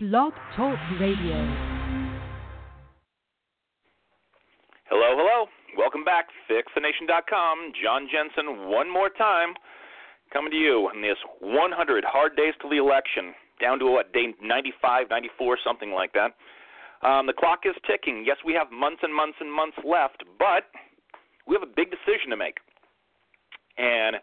Blog Talk Radio. Hello, hello. Welcome back. FixTheNation.com. John Jensen, one more time, coming to you in this 100 hard days to the election, down to what, day 95, 94, something like that. Um, the clock is ticking. Yes, we have months and months and months left, but we have a big decision to make. And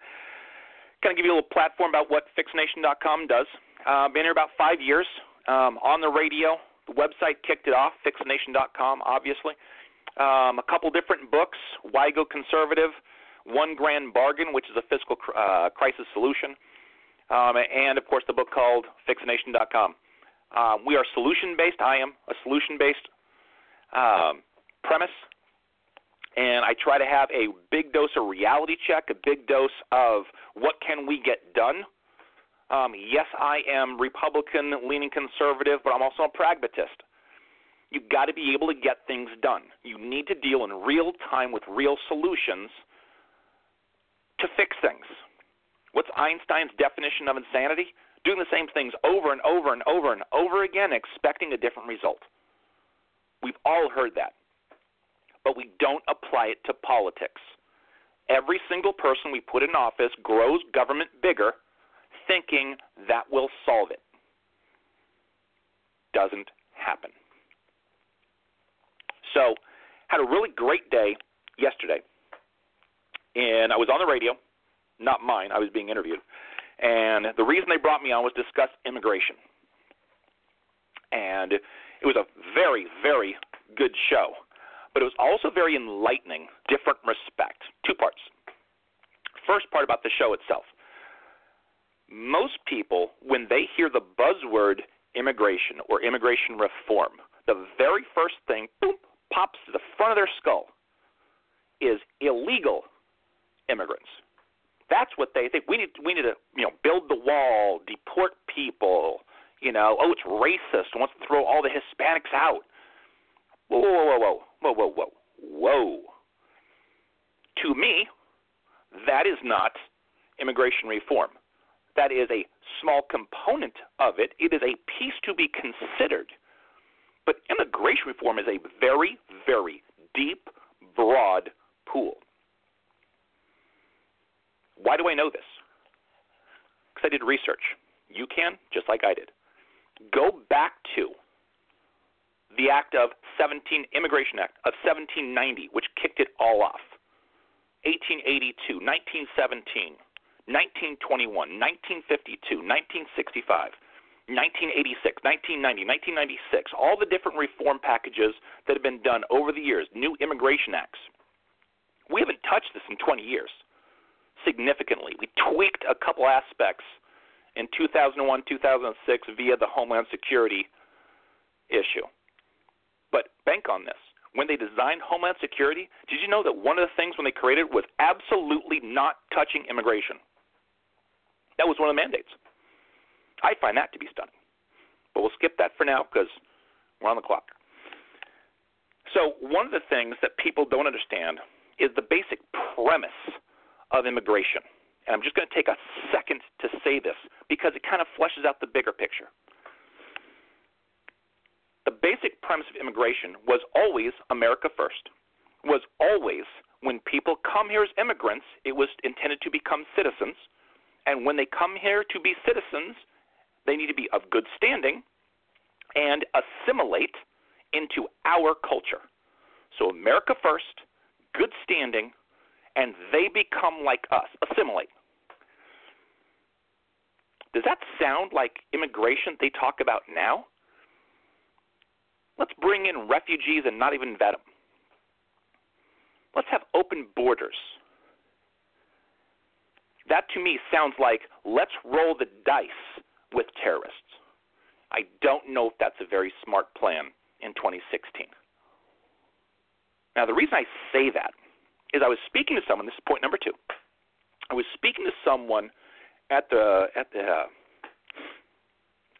kind of give you a little platform about what FixNation.com does. Uh, been here about five years um, on the radio. The website kicked it off, FixNation.com, obviously. Um, a couple different books Why Go Conservative, One Grand Bargain, which is a fiscal uh, crisis solution, um, and of course the book called FixNation.com. Um, we are solution based. I am a solution based um, premise. And I try to have a big dose of reality check, a big dose of what can we get done. Um, yes, I am Republican leaning conservative, but I'm also a pragmatist. You've got to be able to get things done. You need to deal in real time with real solutions to fix things. What's Einstein's definition of insanity? Doing the same things over and over and over and over again, expecting a different result. We've all heard that. But we don't apply it to politics. Every single person we put in office grows government bigger, thinking that will solve it. Doesn't happen. So, had a really great day yesterday. And I was on the radio, not mine, I was being interviewed. And the reason they brought me on was to discuss immigration. And it was a very, very good show. But it was also very enlightening, different respect. Two parts. First part about the show itself. Most people, when they hear the buzzword immigration or immigration reform, the very first thing boom, pops to the front of their skull is illegal immigrants. That's what they think. We need we need to you know build the wall, deport people. You know, oh, it's racist wants to throw all the Hispanics out. Whoa, whoa, whoa, whoa, whoa, whoa, whoa, whoa. To me, that is not immigration reform. That is a small component of it. It is a piece to be considered. But immigration reform is a very, very deep, broad pool. Why do I know this? Because I did research. You can, just like I did. Go back to the Act of 17, Immigration Act of 1790, which kicked it all off. 1882, 1917, 1921, 1952, 1965, 1986, 1990, 1996, all the different reform packages that have been done over the years, new immigration acts. We haven't touched this in 20 years significantly. We tweaked a couple aspects in 2001, 2006 via the Homeland Security issue. But bank on this. When they designed Homeland Security, did you know that one of the things when they created it was absolutely not touching immigration? That was one of the mandates. I find that to be stunning. But we'll skip that for now because we're on the clock. So, one of the things that people don't understand is the basic premise of immigration. And I'm just going to take a second to say this because it kind of fleshes out the bigger picture. The basic premise of immigration was always America first, was always when people come here as immigrants, it was intended to become citizens. And when they come here to be citizens, they need to be of good standing and assimilate into our culture. So, America first, good standing, and they become like us. Assimilate. Does that sound like immigration they talk about now? Let's bring in refugees and not even vet them. Let's have open borders. That to me sounds like let's roll the dice with terrorists. I don't know if that's a very smart plan in 2016. Now, the reason I say that is I was speaking to someone. This is point number two. I was speaking to someone at the at the, uh,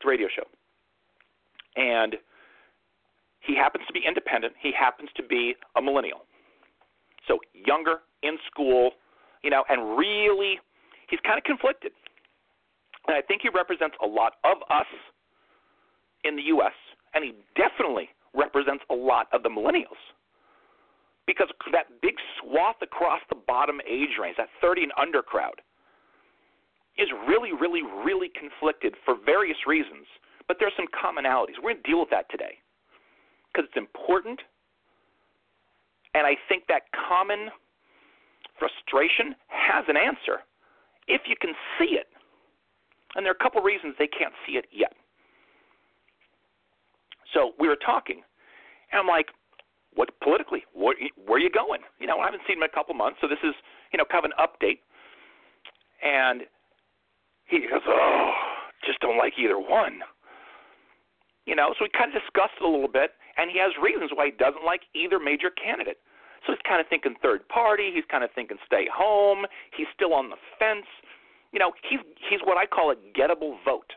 the radio show, and he happens to be independent. He happens to be a millennial, so younger, in school, you know, and really, he's kind of conflicted. And I think he represents a lot of us in the U.S., and he definitely represents a lot of the millennials. Because that big swath across the bottom age range, that 30 and under crowd, is really, really, really conflicted for various reasons. But there's some commonalities. We're going to deal with that today because it's important. And I think that common frustration has an answer if you can see it. And there are a couple reasons they can't see it yet. So we were talking, and I'm like, what politically? What, where are you going? You know, I haven't seen him in a couple months, so this is, you know, kind of an update. And he goes, oh, just don't like either one. You know, so we kind of discussed it a little bit, and he has reasons why he doesn't like either major candidate. So he's kind of thinking third party. He's kind of thinking stay home. He's still on the fence. You know, he's he's what I call a gettable vote.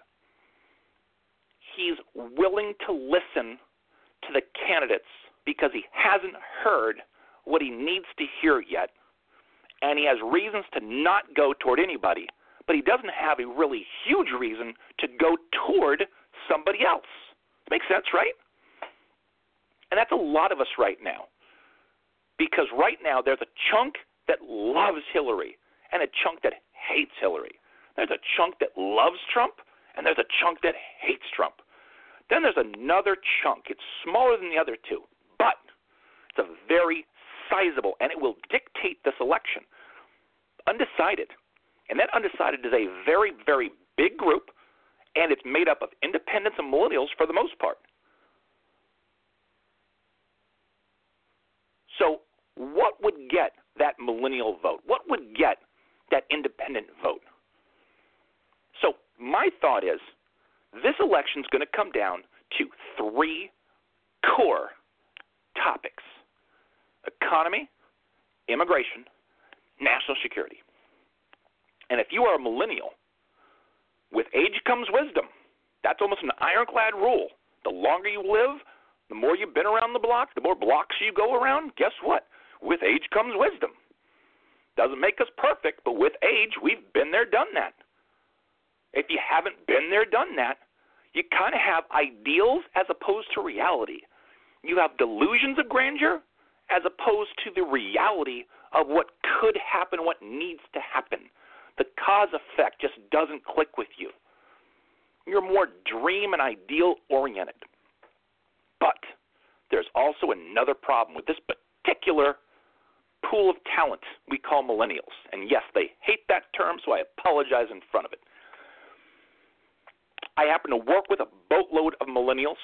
He's willing to listen to the candidates because he hasn't heard what he needs to hear yet, and he has reasons to not go toward anybody, but he doesn't have a really huge reason to go toward somebody else. Makes sense, right? And that's a lot of us right now. Because right now there's a chunk that loves Hillary and a chunk that hates Hillary. There's a chunk that loves Trump and there's a chunk that hates Trump. Then there's another chunk. It's smaller than the other two, but it's a very sizable and it will dictate this election. Undecided. And that undecided is a very, very big group and it's made up of independents and millennials for the most part. So, what would get that millennial vote? What would get that independent vote? So, my thought is this election is going to come down to three core topics economy, immigration, national security. And if you are a millennial, with age comes wisdom. That's almost an ironclad rule. The longer you live, the more you've been around the block, the more blocks you go around, guess what? With age comes wisdom. Doesn't make us perfect, but with age, we've been there, done that. If you haven't been there, done that, you kind of have ideals as opposed to reality. You have delusions of grandeur as opposed to the reality of what could happen, what needs to happen the cause effect just doesn't click with you. You're more dream and ideal oriented. But there's also another problem with this particular pool of talent we call millennials. And yes, they hate that term, so I apologize in front of it. I happen to work with a boatload of millennials,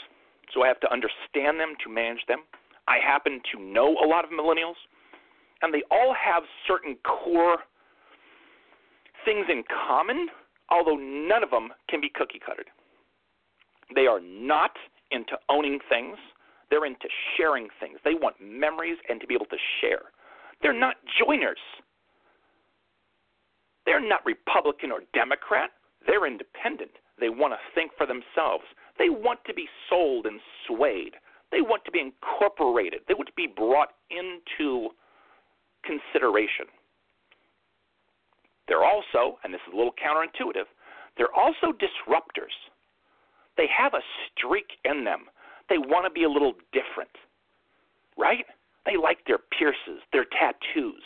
so I have to understand them to manage them. I happen to know a lot of millennials, and they all have certain core things in common, although none of them can be cookie cuttered. They are not into owning things, they're into sharing things. They want memories and to be able to share. They're not joiners. They're not Republican or Democrat. They're independent. They want to think for themselves. They want to be sold and swayed. They want to be incorporated. They want to be brought into consideration. They're also, and this is a little counterintuitive, they're also disruptors. They have a streak in them. They want to be a little different, right? They like their pierces, their tattoos.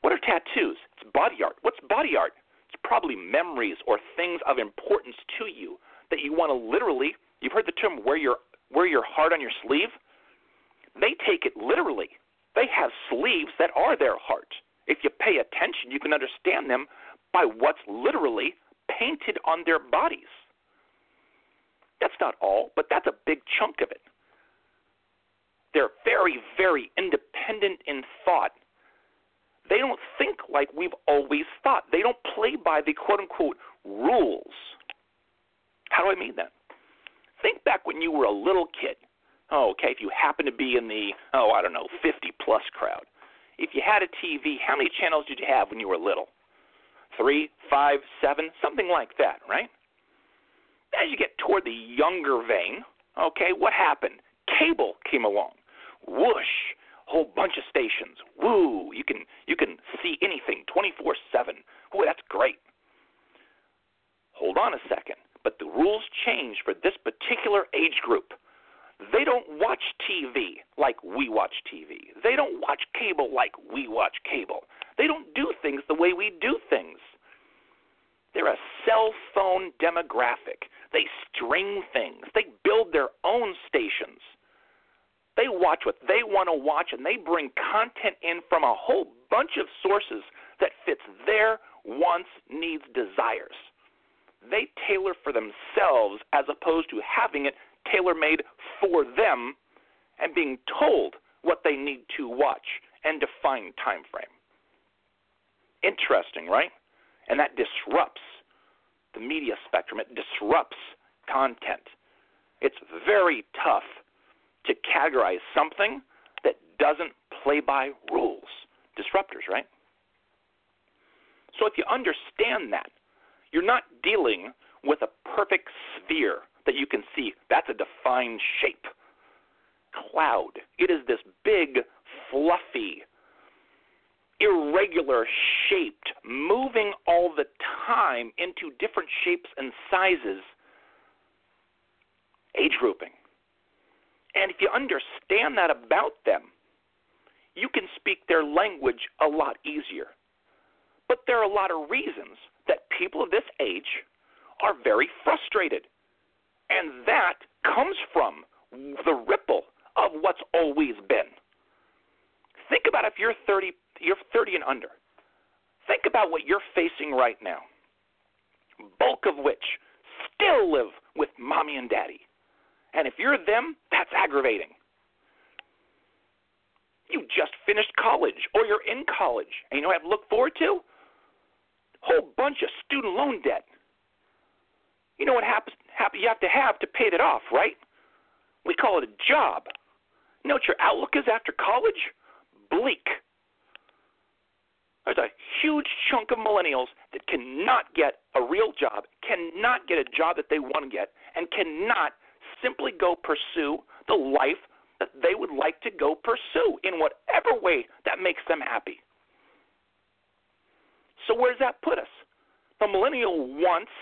What are tattoos? It's body art. What's body art? It's probably memories or things of importance to you that you want to literally. You've heard the term wear your wear your heart on your sleeve. They take it literally. They have sleeves that are their heart. If you pay attention, you can understand them by what's literally painted on their bodies. That's not all, but that's a big chunk of it. They're very, very independent in thought. They don't think like we've always thought. They don't play by the quote unquote rules. How do I mean that? Think back when you were a little kid. Oh, okay, if you happen to be in the, oh, I don't know, 50 plus crowd if you had a TV, how many channels did you have when you were little? Three, five, seven, something like that, right? As you get toward the younger vein, okay, what happened? Cable came along. Whoosh, whole bunch of stations. Woo, you can you can see anything 24/7. Ooh, that's great. Hold on a second. But the rules change for this particular age group. They don't watch TV like we watch TV. They don't watch cable like we watch cable. They don't do things the way we do things. They're a cell phone demographic. They string things. They build their own stations. They watch what they want to watch and they bring content in from a whole bunch of sources that fits their wants, needs, desires. They tailor for themselves as opposed to having it tailor made for them and being told what they need to watch and define time frame. Interesting, right? And that disrupts the media spectrum. It disrupts content. It's very tough to categorize something that doesn't play by rules. Disruptors, right? So if you understand that, you're not dealing with a perfect sphere that you can see. That's a defined shape. Cloud. It is this big, fluffy, irregular shaped, moving all the time into different shapes and sizes age grouping. And if you understand that about them, you can speak their language a lot easier. But there are a lot of reasons that people of this age are very frustrated. And that comes from the ripple of what's always been. Think about if you're 30, you're 30 and under. Think about what you're facing right now. Bulk of which still live with mommy and daddy. And if you're them, that's aggravating. You just finished college or you're in college and you know what I have to look forward to? Whole bunch of student loan debt. You know what happens you have to have to pay that off, right? We call it a job. You know what your outlook is after college? Bleak. There's a huge chunk of millennials that cannot get a real job, cannot get a job that they want to get, and cannot simply go pursue the life that they would like to go pursue in whatever way that makes them happy. So, where does that put us? The millennial wants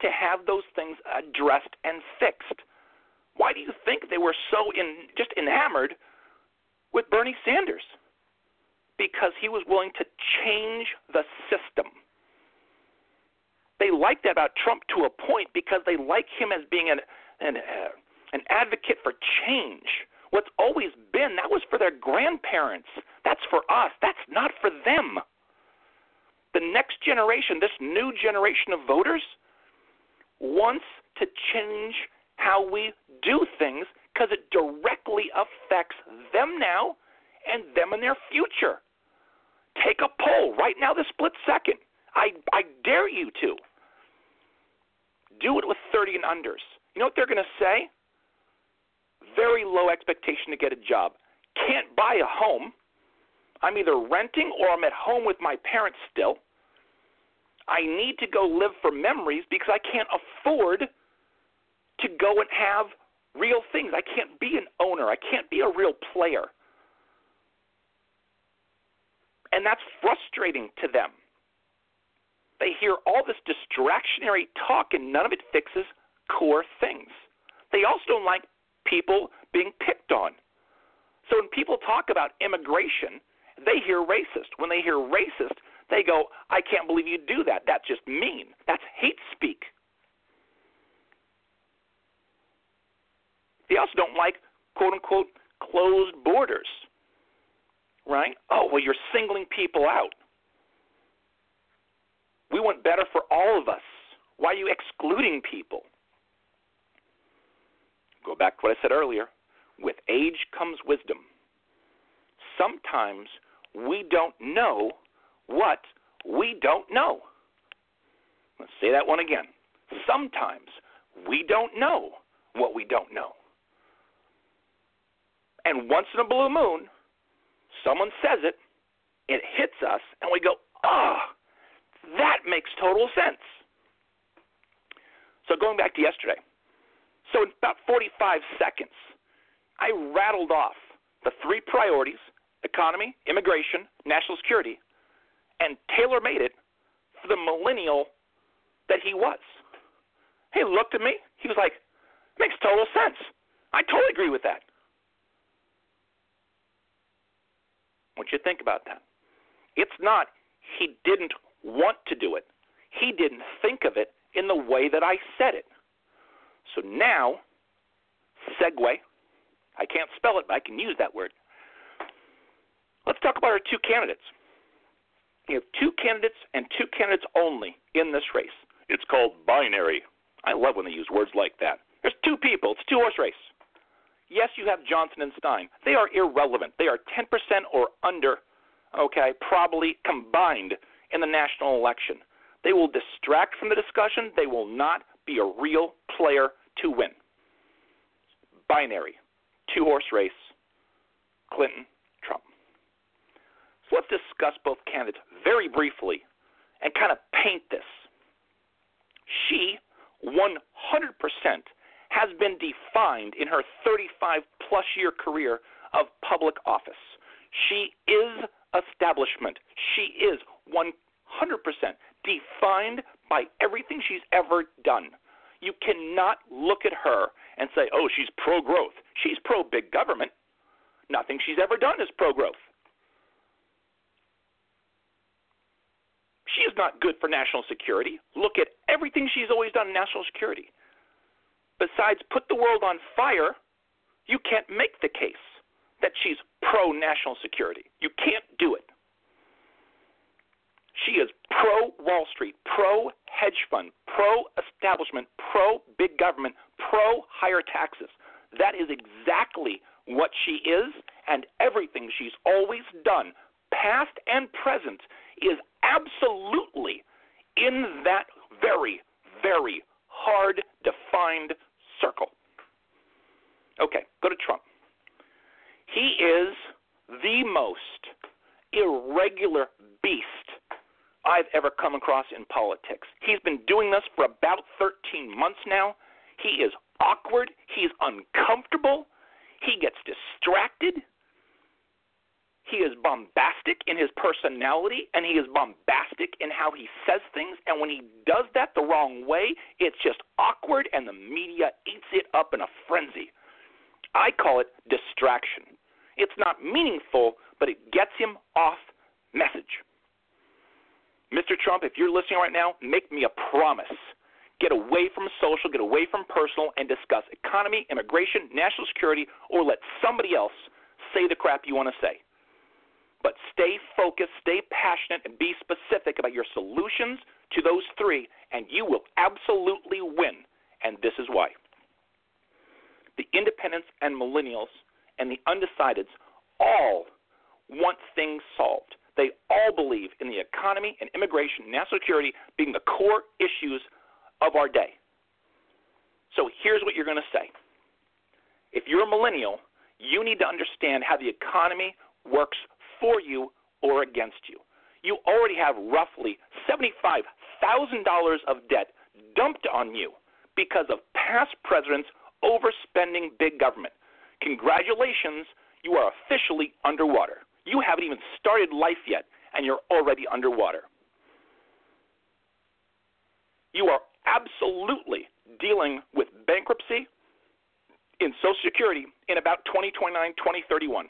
to have those things addressed and fixed. Why do you think they were so in, just enamored with Bernie Sanders? Because he was willing to change the system. They like that about Trump to a point because they like him as being an, an, uh, an advocate for change. What's always been, that was for their grandparents. That's for us. That's not for them. The next generation, this new generation of voters, wants to change how we do things because it directly affects them now and them in their future. Take a poll right now, this split second. I, I dare you to. Do it with 30 and unders. You know what they're going to say? Very low expectation to get a job. Can't buy a home. I'm either renting or I'm at home with my parents still. I need to go live for memories because I can't afford to go and have real things. I can't be an owner. I can't be a real player. And that's frustrating to them. They hear all this distractionary talk and none of it fixes core things. They also don't like people being picked on. So when people talk about immigration, they hear racist. When they hear racist, they go, I can't believe you do that. That's just mean. That's hate speak. They also don't like, quote unquote, closed borders. Right? Oh, well, you're singling people out. We want better for all of us. Why are you excluding people? Go back to what I said earlier. With age comes wisdom. Sometimes we don't know what we don't know. Let's say that one again. Sometimes we don't know what we don't know. And once in a blue moon, someone says it, it hits us, and we go, ah, oh, that makes total sense. So going back to yesterday, so in about 45 seconds, I rattled off the three priorities economy, immigration, national security and tailor made it for the millennial that he was. He looked at me. He was like, makes total sense. I totally agree with that. What you think about that? It's not he didn't want to do it. He didn't think of it in the way that I said it. So now, segue. I can't spell it, but I can use that word. Let's talk about our two candidates. You have two candidates and two candidates only in this race. It's called binary. I love when they use words like that. There's two people. It's a two horse race. Yes, you have Johnson and Stein. They are irrelevant. They are 10% or under, okay, probably combined in the national election. They will distract from the discussion. They will not be a real player to win. Binary, two horse race, Clinton, Trump. So let's discuss both candidates very briefly and kind of paint this. She 100% has been defined in her 35 plus year career of public office. She is establishment. She is 100% defined by everything she's ever done. You cannot look at her and say, oh, she's pro growth. She's pro big government. Nothing she's ever done is pro growth. She is not good for national security. Look at everything she's always done in national security. Besides, put the world on fire, you can't make the case that she's pro national security. You can't do it. She is pro Wall Street, pro hedge fund, pro establishment, pro big government, pro higher taxes. That is exactly what she is, and everything she's always done, past and present, is absolutely in that very, very hard defined circle. Okay, go to Trump. He is the most irregular beast I've ever come across in politics. He's been doing this for about 13 months now. He is awkward, he's uncomfortable, he gets distracted. He is bombastic in his personality and he is bombastic in how he says things. And when he does that the wrong way, it's just awkward and the media eats it up in a frenzy. I call it distraction. It's not meaningful, but it gets him off message. Mr. Trump, if you're listening right now, make me a promise. Get away from social, get away from personal, and discuss economy, immigration, national security, or let somebody else say the crap you want to say. But stay focused, stay passionate, and be specific about your solutions to those three, and you will absolutely win. And this is why. The independents and millennials and the undecideds all want things solved. They all believe in the economy and immigration and national security being the core issues of our day. So here's what you're going to say. If you're a millennial, you need to understand how the economy works for you or against you. You already have roughly $75,000 of debt dumped on you because of past presidents overspending big government. Congratulations, you are officially underwater. You haven't even started life yet, and you're already underwater. You are absolutely dealing with bankruptcy in Social Security in about 2029, 2031.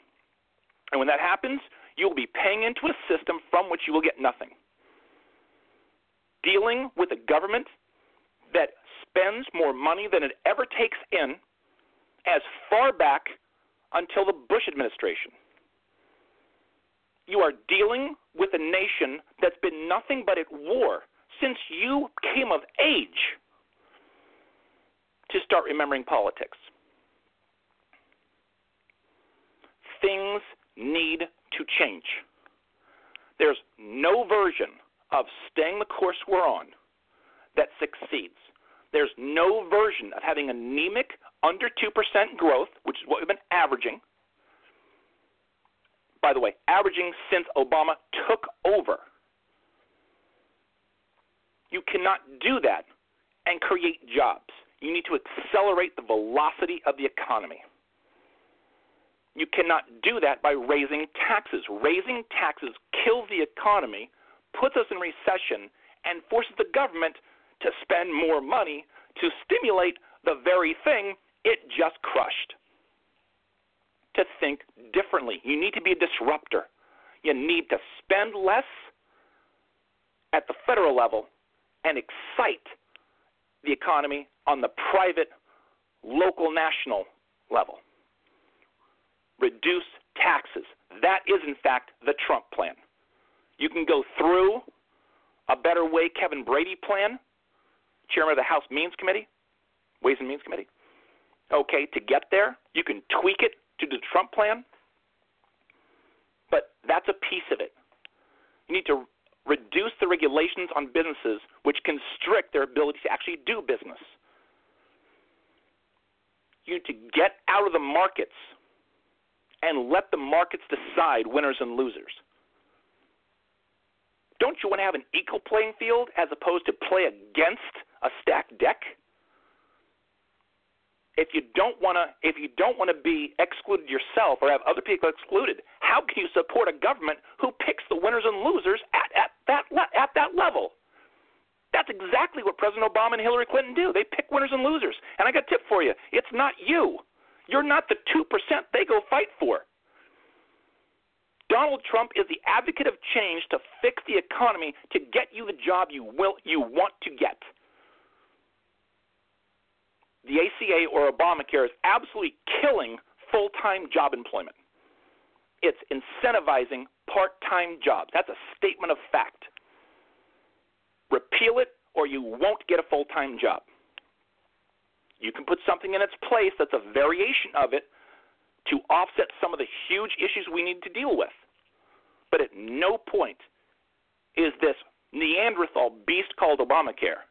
And when that happens, you will be paying into a system from which you will get nothing. Dealing with a government that spends more money than it ever takes in as far back until the Bush administration. You are dealing with a nation that's been nothing but at war since you came of age to start remembering politics. Things need to change. There's no version of staying the course we're on that succeeds. There's no version of having anemic, under 2% growth, which is what we've been averaging. By the way, averaging since Obama took over. You cannot do that and create jobs. You need to accelerate the velocity of the economy. You cannot do that by raising taxes. Raising taxes kills the economy, puts us in recession, and forces the government to spend more money to stimulate the very thing it just crushed. To think differently. You need to be a disruptor. You need to spend less at the federal level and excite the economy on the private, local, national level. Reduce taxes. That is, in fact, the Trump plan. You can go through a better way Kevin Brady plan, chairman of the House Means Committee, Ways and Means Committee. Okay, to get there, you can tweak it to the Trump plan, but that's a piece of it. You need to reduce the regulations on businesses which constrict their ability to actually do business. You need to get out of the markets and let the markets decide winners and losers. Don't you want to have an equal playing field as opposed to play against a stacked deck? If you don't want to, if you don't want to be excluded yourself or have other people excluded, how can you support a government who picks the winners and losers at, at that at that level? That's exactly what President Obama and Hillary Clinton do. They pick winners and losers. And I got a tip for you: it's not you. You're not the two percent they go fight for. Donald Trump is the advocate of change to fix the economy to get you the job you will you want to get the ACA or Obamacare is absolutely killing full time job employment. It's incentivizing part time jobs. That's a statement of fact. Repeal it or you won't get a full time job. You can put something in its place that's a variation of it to offset some of the huge issues we need to deal with. But at no point is this Neanderthal beast called Obamacare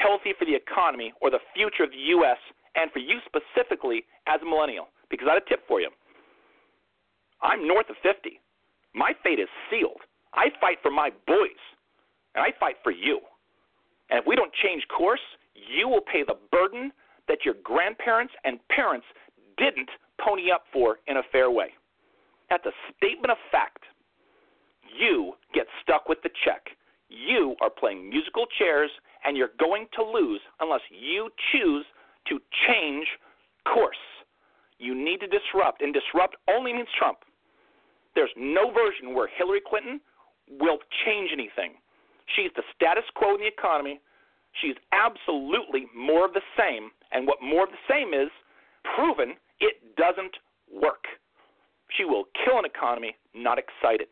healthy for the economy or the future of the U.S. and for you specifically as a millennial. Because I have a tip for you. I'm north of 50. My fate is sealed. I fight for my boys, and I fight for you. And if we don't change course, you will pay the burden that your grandparents and parents didn't pony up for in a fair way. That's a statement of fact. You get stuck with the check. You are playing musical chairs and you're going to lose unless you choose to change course. You need to disrupt, and disrupt only means Trump. There's no version where Hillary Clinton will change anything. She's the status quo in the economy. She's absolutely more of the same. And what more of the same is, proven it doesn't work. She will kill an economy, not excite it.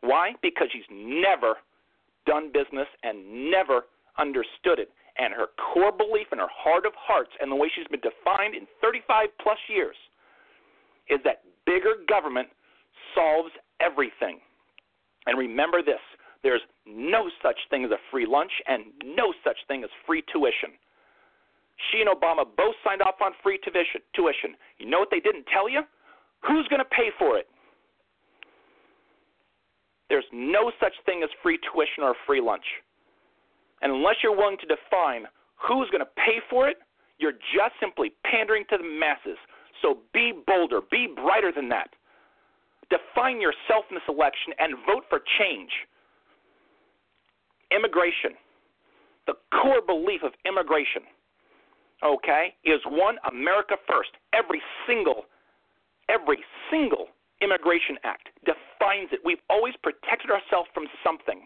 Why? Because she's never done business and never understood it. And her core belief in her heart of hearts and the way she's been defined in 35 plus years is that bigger government solves everything. And remember this there's no such thing as a free lunch and no such thing as free tuition. She and Obama both signed off on free tuition. You know what they didn't tell you? Who's going to pay for it? There's no such thing as free tuition or free lunch. And unless you're willing to define who's going to pay for it, you're just simply pandering to the masses. So be bolder, be brighter than that. Define yourself in this election and vote for change. Immigration. The core belief of immigration, okay, is one America first. Every single, every single immigration act defines it. We've always protected ourselves from something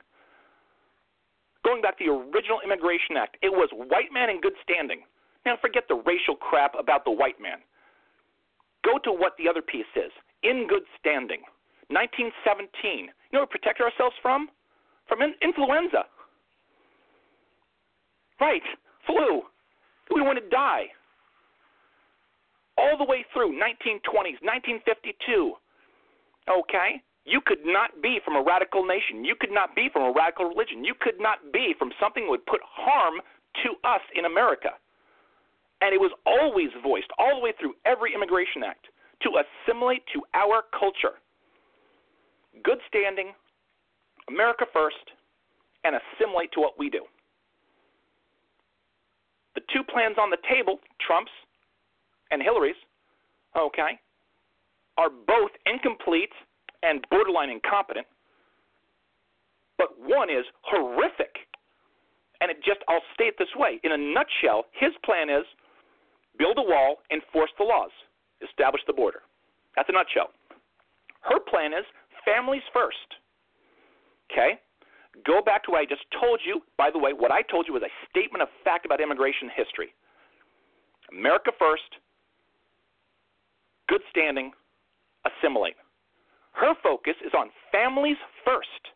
going back to the original Immigration Act, it was white man in good standing. Now forget the racial crap about the white man. Go to what the other piece is in good standing. 1917. You know what we protect ourselves from? From in- influenza. Right, flu. We want to die. All the way through 1920s, 1952. Okay? You could not be from a radical nation. You could not be from a radical religion. You could not be from something that would put harm to us in America. And it was always voiced, all the way through every immigration act, to assimilate to our culture. Good standing, America first, and assimilate to what we do. The two plans on the table, Trump's and Hillary's, okay, are both incomplete and borderline incompetent, but one is horrific And it just, I'll state it this way. In a nutshell, his plan is build a wall, enforce the laws, establish the border. That's a nutshell. Her plan is families first. Okay? Go back to what I just told you. By the way, what I told you was a statement of fact about immigration history. America first, good standing, assimilate. Her focus is on families first.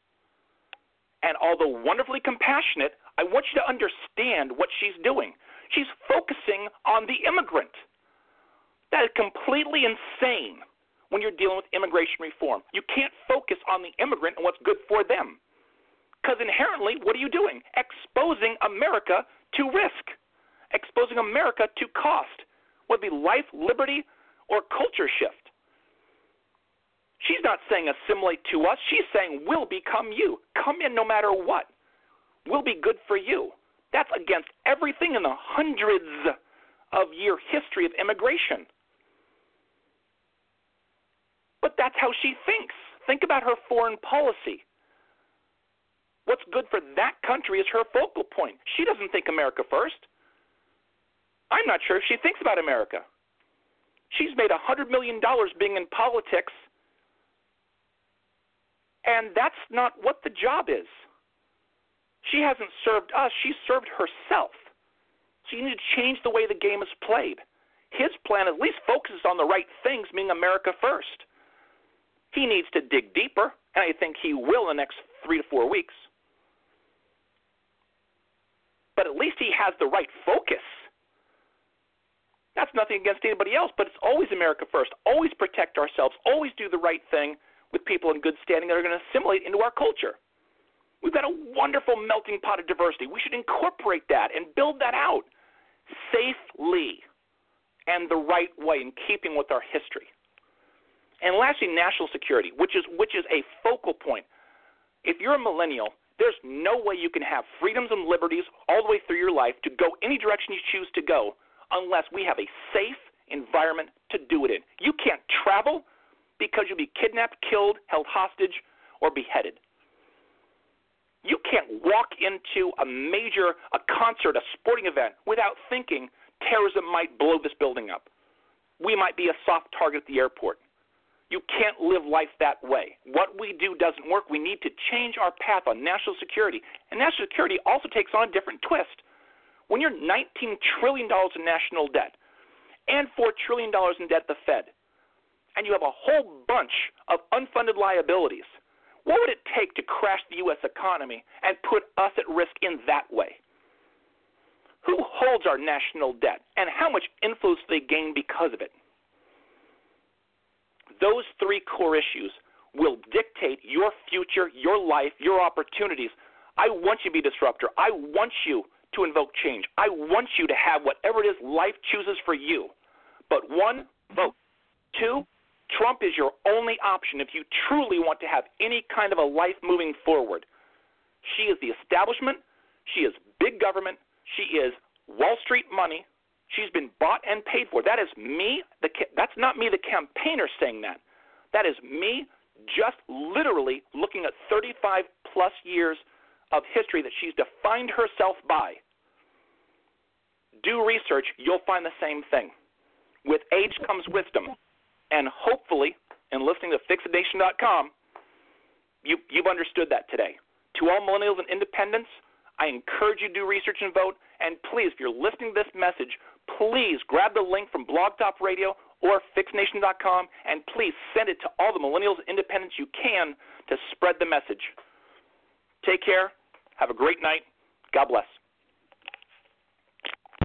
And although wonderfully compassionate, I want you to understand what she's doing. She's focusing on the immigrant. That is completely insane when you're dealing with immigration reform. You can't focus on the immigrant and what's good for them. Because inherently, what are you doing? Exposing America to risk, exposing America to cost, whether it be life, liberty, or culture shift. She's not saying assimilate to us. She's saying we'll become you. Come in no matter what. We'll be good for you. That's against everything in the hundreds of year history of immigration. But that's how she thinks. Think about her foreign policy. What's good for that country is her focal point. She doesn't think America first. I'm not sure if she thinks about America. She's made a $100 million being in politics and that's not what the job is. She hasn't served us, she's served herself. So you need to change the way the game is played. His plan at least focuses on the right things, meaning America first. He needs to dig deeper, and I think he will in the next three to four weeks. But at least he has the right focus. That's nothing against anybody else, but it's always America first. Always protect ourselves. Always do the right thing with people in good standing that are going to assimilate into our culture. We've got a wonderful melting pot of diversity. We should incorporate that and build that out safely and the right way in keeping with our history. And lastly, national security, which is which is a focal point. If you're a millennial, there's no way you can have freedoms and liberties all the way through your life to go any direction you choose to go unless we have a safe environment to do it in. You can't travel because you'll be kidnapped, killed, held hostage, or beheaded. You can't walk into a major a concert, a sporting event without thinking terrorism might blow this building up. We might be a soft target at the airport. You can't live life that way. What we do doesn't work. We need to change our path on national security. And national security also takes on a different twist. When you're $19 trillion in national debt and $4 trillion in debt at the Fed, and you have a whole bunch of unfunded liabilities, what would it take to crash the U.S. economy and put us at risk in that way? Who holds our national debt, and how much influence do they gain because of it? Those three core issues will dictate your future, your life, your opportunities. I want you to be a disruptor. I want you to invoke change. I want you to have whatever it is life chooses for you. But one, vote. Two, Trump is your only option if you truly want to have any kind of a life moving forward. She is the establishment. She is big government. She is Wall Street money. She's been bought and paid for. That is me. The, that's not me, the campaigner, saying that. That is me just literally looking at 35 plus years of history that she's defined herself by. Do research, you'll find the same thing. With age comes wisdom. And hopefully, in listening to fixitnation.com, you, you've understood that today. To all millennials and independents, I encourage you to do research and vote. And please, if you're listening to this message, please grab the link from Blog Radio or fixnation.com and please send it to all the millennials and independents you can to spread the message. Take care. Have a great night. God bless.